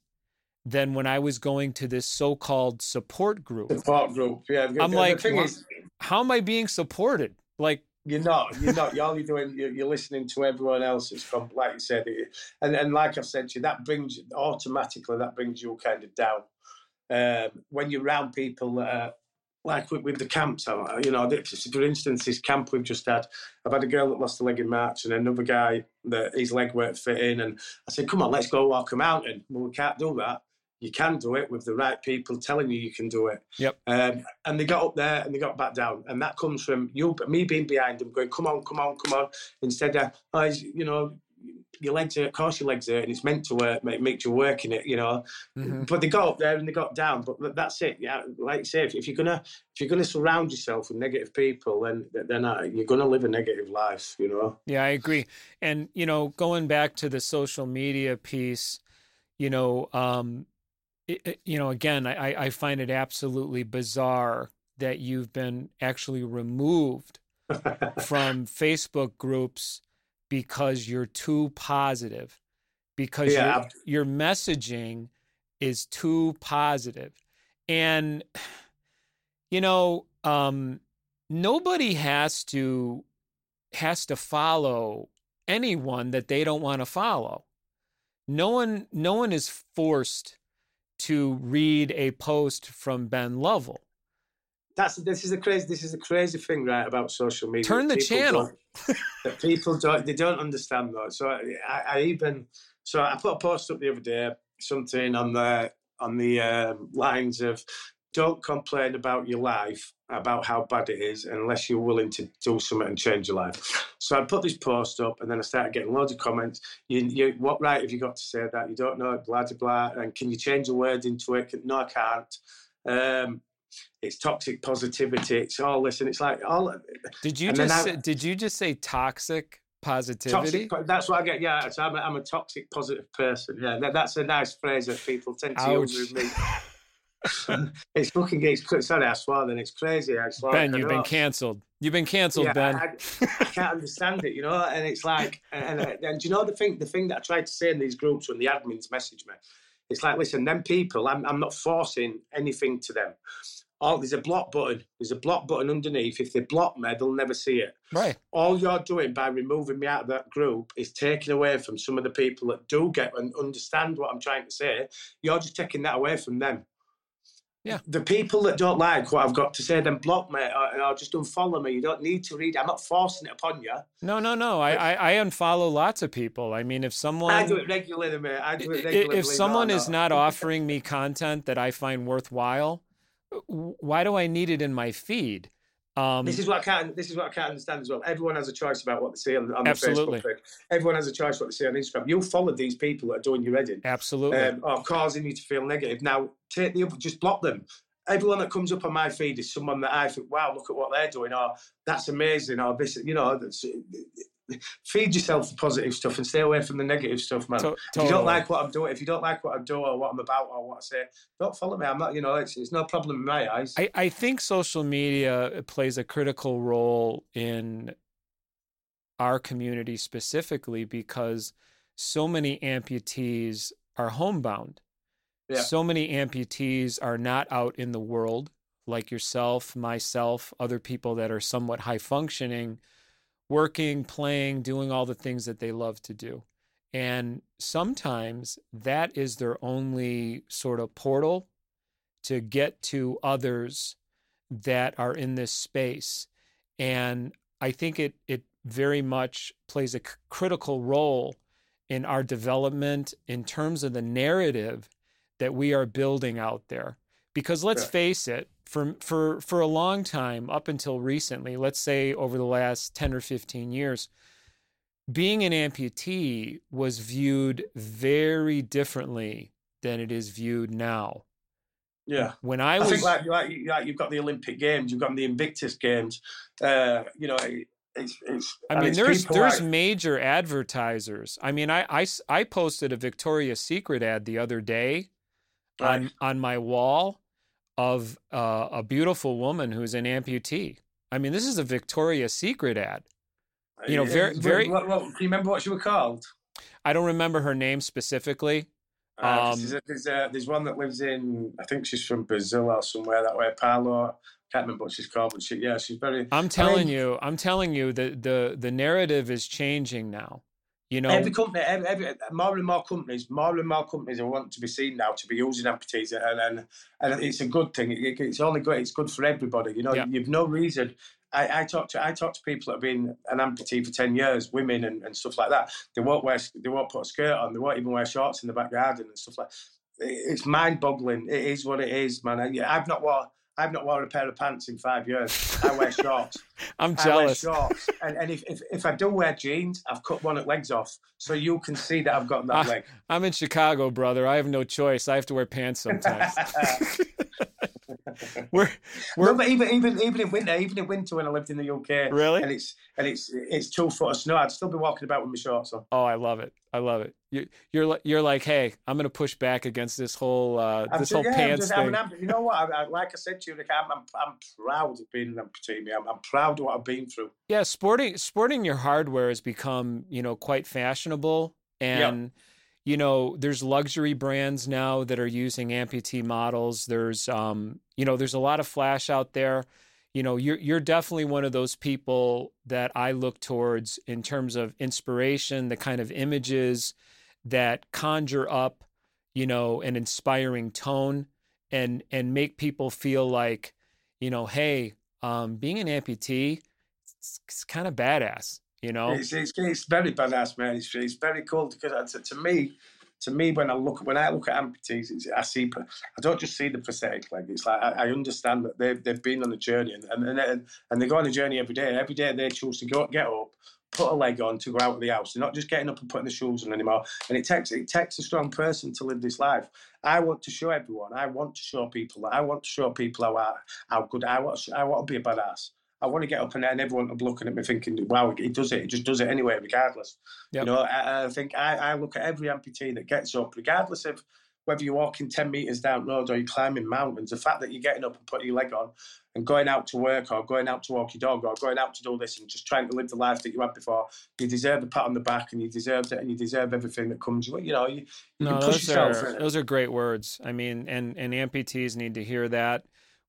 than when I was going to this so called support group.
support group. Yeah,
I'm
the
like,
is,
How am I being supported? Like,
You're not. You're not. All you're doing, you're, you're listening to everyone else. It's like you said, it- and and like I said to you, that brings automatically that brings you kind of down. Um, when you're around people that are like with, with the camps, you know, for instance, this camp we've just had, I've had a girl that lost a leg in March and another guy that his leg weren't fitting, and I said, "Come on, let's go walk a mountain." Well, we can't do that. You can do it with the right people telling you you can do it.
Yep.
Um, and they got up there and they got back down, and that comes from you, me being behind them, going, "Come on, come on, come on!" Instead of, oh, you know, your legs hurt. Of course, your legs hurt, and it's meant to work. Make, make you work in it, you know.
mhm.
But they got up there and they got down. But that's it. Yeah, like you say, if, if you're gonna if you're gonna surround yourself with negative people, then then uh, you're gonna live a negative life, you know.
Yeah, I agree. And you know, going back to the social media piece, you know, um, it, it- you know, again, I, I- I find it absolutely bizarre that you've been actually removed from Facebook groups because you're too positive, because
Yeah,
your your messaging is too positive, and you know, um, nobody has to has to follow anyone that they don't want to follow. No one, no one is forced to read a post from Ben Lovell.
That's this is the crazy this is the crazy thing right about social media.
Turn the
People
channel.
that people don't they don't understand that. So I, I even so I put a post up the other day, something on the on the um, lines of don't complain about your life about how bad it is unless you're willing to do something and change your life. So I put this post up and then I started getting loads of comments. You, you what right have you got to say that? You don't know, blah blah blah. And can you change the words into it? No, I can't. Um, it's toxic positivity. It's all this, and it's like oh, all
Did you just
I-
say, did you just say toxic positivity?
toxic. That's what I get. Yeah, so I'm a, I'm a toxic positive person. Yeah, that, that's a nice phrase that people tend to
Ouch.
use with me. it's fucking. It's sorry, I swore. Then it's crazy. I swore.
ben, you've been canceled. You've been canceled,
Yeah,
Ben.
I, I can't understand it, you know. And it's like, and, and, and do you know the thing? The thing that I tried to say in these groups when the admins message me, it's like, listen, them people. I'm, I'm not forcing anything to them. Oh, there's a block button. There's a block button underneath. If they block me, they'll never see it.
right.
all you're doing by removing me out of that group is taking away from some of the people that do get and understand what I'm trying to say. You're just taking that away from them.
Yeah.
The people that don't like what I've got to say, then block me uh, or, or just unfollow me. You don't need to read. I'm not forcing it upon you.
No, no, no. I, I, I unfollow lots of people. I mean, if someone
I do it regularly, mate. I do it regularly.
if someone is not offering me content that I find worthwhile, why do I need it in my feed?
Um, this is what I can't. This is what I can't understand as well. Everyone has a choice about what they see on, on the
absolutely.
Facebook page. Everyone has a choice what they see on Instagram. You'll follow these people that are doing your heading,
absolutely,
um, or causing you to feel negative. Now, take the other, just block them. Everyone that comes up on my feed is someone that I think, wow, look at what they're doing, or that's amazing, or this, you know, feed yourself the positive stuff and stay away from the negative stuff, man. To- totally. If you don't like what I'm doing, if you don't like what I do or what I'm about or what I say, don't follow me. I'm not, you know, it's, it's no problem in my eyes.
I, I think social media plays a critical role in our community specifically because so many amputees are homebound. Yeah. So many amputees are not out in the world like yourself, myself, other people that are somewhat high functioning working, playing, doing all the things that they love to do. And sometimes that is their only sort of portal to get to others that are in this space. And I think it it very much plays a c- critical role in our development in terms of the narrative that we are building out there. Because let's yeah. face it, for for for a long time up until recently let's say over the last 10 or 15 years being an amputee was viewed very differently than it is viewed now
yeah
when i was I
think like, like, like you've got the olympic games you've got the invictus games uh, you know it's, it's,
I mean, there's there's like... major advertisers. I mean, I, I, I posted a Victoria's Secret ad the other day right. on on my wall, of uh, a beautiful woman who's an amputee. I mean, this is a Victoria's Secret ad. You know, very, very.
What, what, can you remember what she was called?
I don't remember her name specifically.
Uh, um, there's, a, there's, one that lives in, I think she's from Brazil or somewhere that way. Paolo, can't remember what she's called, but she, yeah, she's very.
I'm telling I mean, you, I'm telling you that the the narrative is changing now. You know,
every company, every, every, more and more companies, more and more companies are want to be seen now to be using amputees, and and, and it's a good thing. It, it's only good. It's good for everybody. You know, yeah. you've no reason. I, I talk to I talk to people that have been an amputee for ten years, women and, and stuff like that. They won't wear, they won't put a skirt on. They won't even wear shorts in the back garden and stuff like. It's mind boggling. It is what it is, man. I've not worn I've not worn a pair of pants in five years. I wear shorts.
I'm jealous.
I wear shorts. and, and if, if, if I do wear jeans, I've cut one of legs off. So you can see that I've got that I, leg.
I'm in Chicago, brother. I have no choice. I have to wear pants sometimes. we're, we're...
No, but even even even in winter, even in winter when I lived in the UK,
really,
and it's and it's it's two foot of snow, I'd still be walking about with my shorts on.
Oh, I love it. I love it. You, you're you're like, hey, I'm going to push back against this whole uh, this whole yeah, pants just, thing.
I'm, you know what? I, I, like I said to you, Rick, I'm, I'm, I'm proud of being an amputee. I'm, I'm proud of what I've been through.
Yeah, sporting sporting your hardware has become you know quite fashionable, and yep. You know there's luxury brands now that are using amputee models. There's um you know there's a lot of flash out there you know you're you're definitely one of those people that I look towards in terms of inspiration, the kind of images that conjure up, you know, an inspiring tone and and make people feel like, you know, hey, um, being an amputee, it's, it's kind of badass, you know.
It's, it's, it's very badass, man. It's, it's very cool because uh, to, to me, to me, when I look when I look at amputees, I see I don't just see the prosthetic leg. It's like I, I understand that they've they've been on a journey and and and, and they go on a journey every day. Every day they choose to go get up, put a leg on to go out of the house. They're not just getting up and putting the shoes on anymore. And it takes it takes a strong person to live this life. I want to show everyone. I want to show people that I want to show people how I, how good I want. I want to be a badass. I want to get up and, and everyone will be looking at me thinking, wow, he does it. He just does it anyway, regardless. Yep. You know, I, I think I, I, look at every amputee that gets up, regardless of whether you're walking 10 metres down road or you're climbing mountains, the fact that you're getting up and putting your leg on and going out to work or going out to walk your dog or going out to do this and just trying to live the life that you had before, you deserve a pat on the back and you deserve it and you deserve everything that comes. You know, you, you no,
those are, those are great words. I mean, and, and amputees need to hear that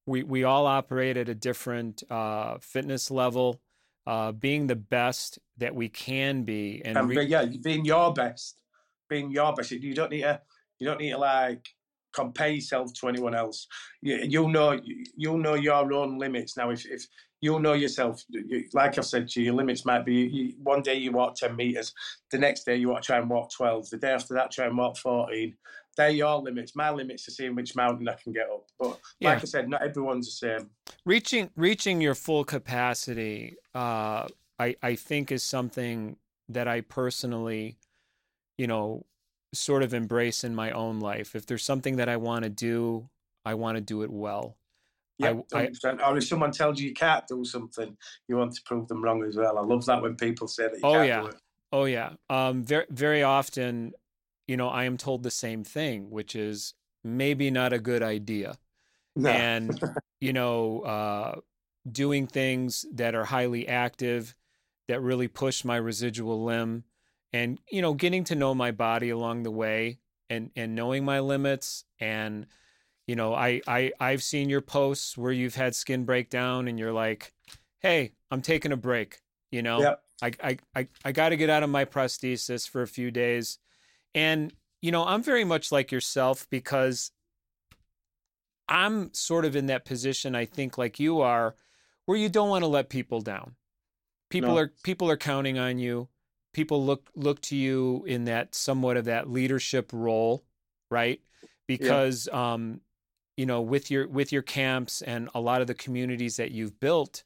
we we all operate at a different uh, fitness level. Uh, being the best that we can be,
and re- yeah, being your best, being your best. You don't need to, you don't need to like compare yourself to anyone else. You, you'll know you'll know your own limits now. If, if you'll know yourself, you, like I've said to you, your limits might be you, one day you walk ten meters, the next day you want to try and walk twelve, the day after that try and walk fourteen. They're your limits. My limits are seeing which mountain I can get up. But
Yeah.
like I said, not everyone's the same.
reaching reaching your full capacity uh i i think is something that i personally you know sort of embrace in my own life if there's something that i want to do i want to do it well
Yeah,
I-
100%. or if someone tells you you can't do something, you want to prove them wrong as well. I love that when people say that you
Oh,
can't
yeah.
do it.
oh yeah um very very often you know i am told the same thing which is maybe not a good idea
No.
and you know uh, doing things that are highly active that really push my residual limb and you know getting to know my body along the way and and knowing my limits and you know i i i've seen your posts where you've had skin breakdown and you're like hey i'm taking a break you know
Yep.
i i i, I got to get out of my prosthesis for a few days and you know i'm very much like yourself because I'm sort of in that position, I think, like you are, where you don't want to let people down. People
No.
are people are counting on you. People look look to you in that somewhat of that leadership role, right? Because um, you know, with your with your camps and a lot of the communities that you've built,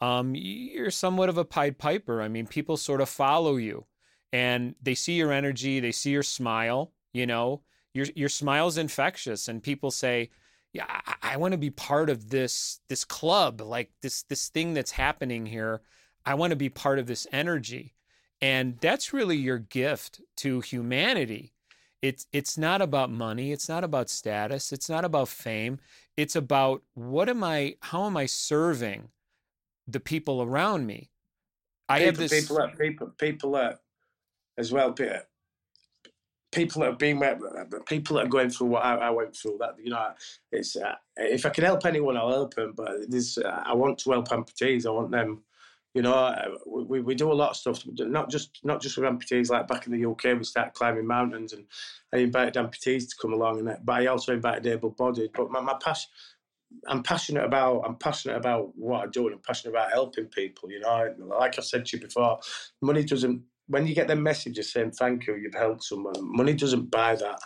um, you're somewhat of a Pied Piper. I mean, people sort of follow you, and they see your energy, they see your smile. You know, your your smile's infectious, and people say, yeah i, I want to be part of this this club like this this thing that's happening here. I want to be part of this energy. And that's really your gift to humanity. It's it's not about money it's not about status it's not about fame. It's about what am i how am i serving the people around me? I have
people,
this
people that people people that as well pe- people that have been people that are going through what I, I went through that you know it's uh, if I can help anyone I'll help them but this uh, I want to help amputees I want them you know uh, we, we do a lot of stuff not just not just with amputees like back in the UK we started climbing mountains and I invited amputees to come along and that but I also invited able-bodied but my, my passion I'm passionate about I'm passionate about what I do and I'm passionate about helping people. You know, like I've said to you before, money doesn't. When you get them messages saying thank you, you've helped someone. Money doesn't buy that.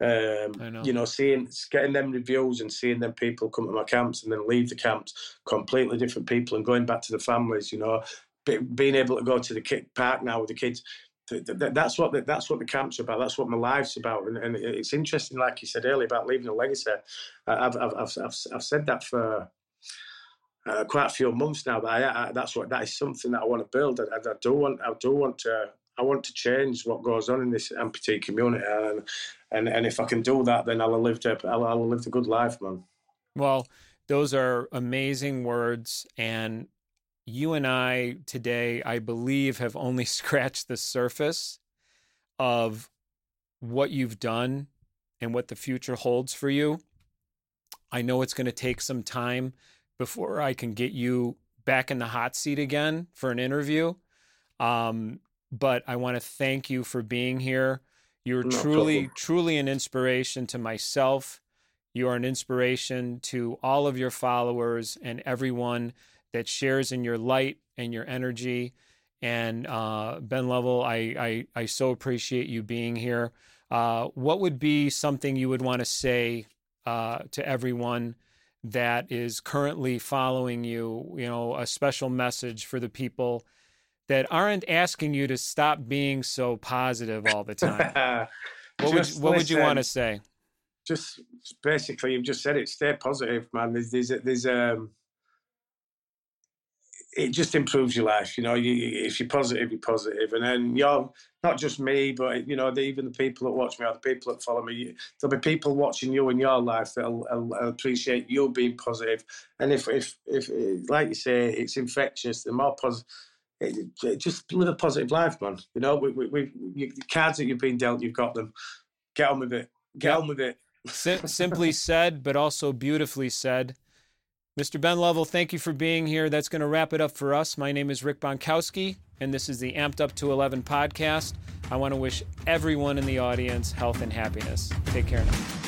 Um,
know.
You know, seeing getting them reviews and seeing them people come to my camps and then leave the camps completely different people and going back to the families. You know, be, being able to go to the kid park now with the kids. th- th- th- That's what the, that's what the camp's about. That's what my life's about, and, and it's interesting, like you said earlier, about leaving a legacy. I've I've I've, I've, I've said that for uh, quite a few months now. That I, I, that's what that is something that I want to build. I, I do want I do want to I want to change what goes on in this amputee community, and and, and if I can do that, then I'll have lived a I'll, I'll have lived a good life, man.
Well, those are amazing words. And you and I today, I believe, have only scratched the surface of what you've done and what the future holds for you. I know it's going to take some time before I can get you back in the hot seat again for an interview. Um, but I want to thank you for being here. You're
No
truly,
problem.
truly an inspiration to myself. You are an inspiration to all of your followers and everyone that shares in your light and your energy. And uh, Ben Lovell, I, I, I so appreciate you being here. Uh, what would be something you would want to say uh, to everyone that is currently following you? You know, a special message for the people that aren't asking you to stop being so positive all the time. What would what would you want to say?
just basically you've just said it stay positive man there's there's, there's um it just improves your life you know you, you- if you're positive you're positive. And then you're not just me but you know the, even the people that watch me or the people that follow me there'll be people watching you in your life that'll, appreciate you being positive. and if if if like you say it's infectious the more positive it, it- just live a positive life man. You know we, we, we you, the cards that you've been dealt you've got them. Get on with it. Get on with it.
Sim- simply said, but also beautifully said. Mr. Ben Lovell, thank you for being here. That's going to wrap it up for us. My name is Rick Bontkowski, and this is the Amped Up to 11 podcast. I want to wish everyone in the audience health and happiness. Take care now.